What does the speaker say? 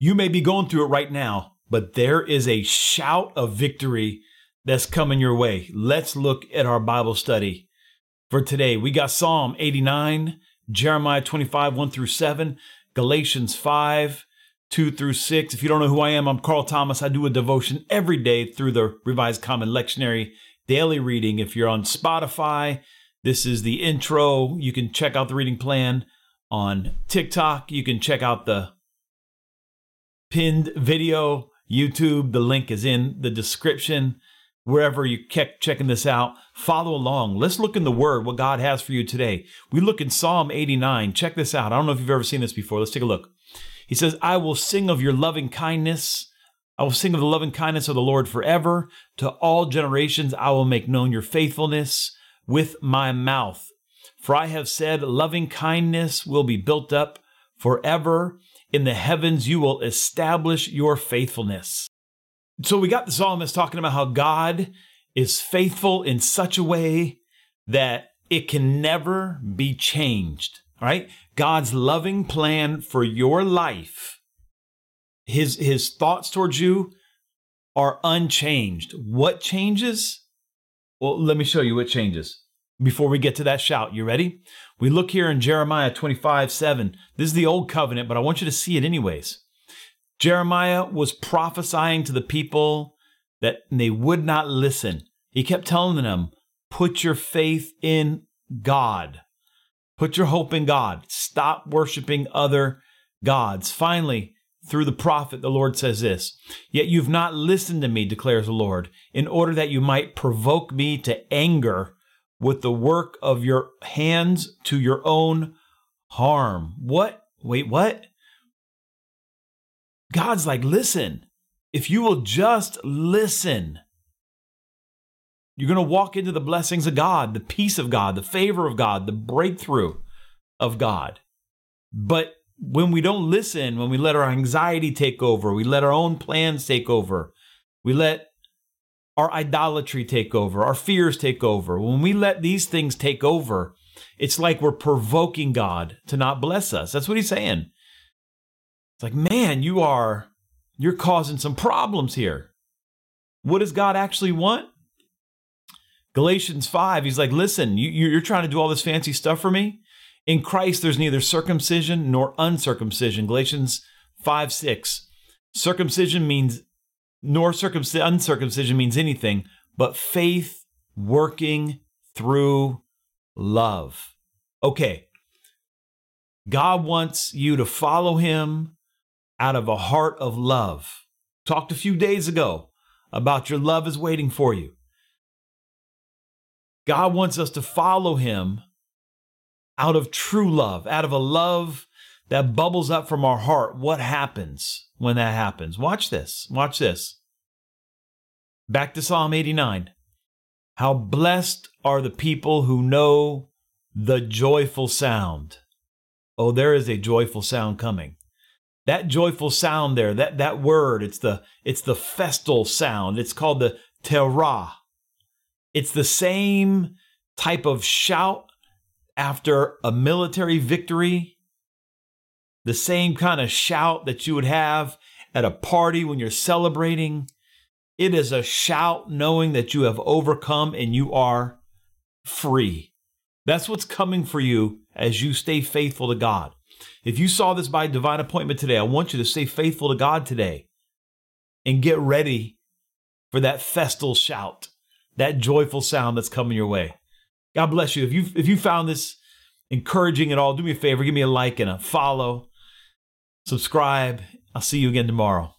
You may be going through it right now, but there is a shout of victory that's coming your way. Let's look at our Bible study for today. We got Psalm 89, Jeremiah 25, 1 through 7, Galatians 5, 2 through 6. If you don't know who I am, I'm Carl Thomas. I do a devotion every day through the Revised Common Lectionary daily reading. If you're on Spotify, this is the intro. You can check out the reading plan on TikTok. You can check out the pinned video, YouTube. The link is in the description. Wherever you kept checking this out, follow along. Let's look in the Word what God has for you today. We look in Psalm 89. Check this out. I don't know if you've ever seen this before. Let's take a look. He says, I will sing of your loving kindness. I will sing of the loving kindness of the Lord forever. To all generations, I will make known your faithfulness with my mouth. For I have said, loving kindness will be built up forever. In the heavens, you will establish your faithfulness. So we got the psalmist talking about how God is faithful in such a way that it can never be changed. Right? God's loving plan for your life, his, his thoughts towards you are unchanged. What changes? Well, let me show you what changes before we get to that shout. You ready? We look here in Jeremiah 25 7. This is the old covenant, but I want you to see it anyways. Jeremiah was prophesying to the people that they would not listen. He kept telling them, put your faith in God. Put your hope in God. Stop worshiping other gods. Finally, through the prophet, the Lord says this Yet you've not listened to me, declares the Lord, in order that you might provoke me to anger with the work of your hands to your own harm. What? Wait, what? God's like, listen, if you will just listen, you're going to walk into the blessings of God, the peace of God, the favor of God, the breakthrough of God. But when we don't listen, when we let our anxiety take over, we let our own plans take over, we let our idolatry take over, our fears take over, when we let these things take over, it's like we're provoking God to not bless us. That's what he's saying. It's like, man, you are, you're causing some problems here. What does God actually want? Galatians 5, he's like, listen, you, you're trying to do all this fancy stuff for me. In Christ, there's neither circumcision nor uncircumcision. Galatians 5 6. Circumcision means, nor circumcision, uncircumcision means anything, but faith working through love. Okay. God wants you to follow him out of a heart of love. Talked a few days ago about your love is waiting for you. God wants us to follow him out of true love, out of a love that bubbles up from our heart, what happens when that happens? Watch this. Watch this. Back to Psalm 89. How blessed are the people who know the joyful sound. Oh, there is a joyful sound coming. That joyful sound there, that, that word, it's the it's the festal sound. It's called the teruah. It's the same type of shout after a military victory, the same kind of shout that you would have at a party when you're celebrating. It is a shout knowing that you have overcome and you are free. That's what's coming for you as you stay faithful to God. If you saw this by divine appointment today, I want you to stay faithful to God today and get ready for that festal shout, that joyful sound that's coming your way. God bless you. If you if you found this encouraging at all, do me a favor, give me a like and a follow. Subscribe. I'll see you again tomorrow.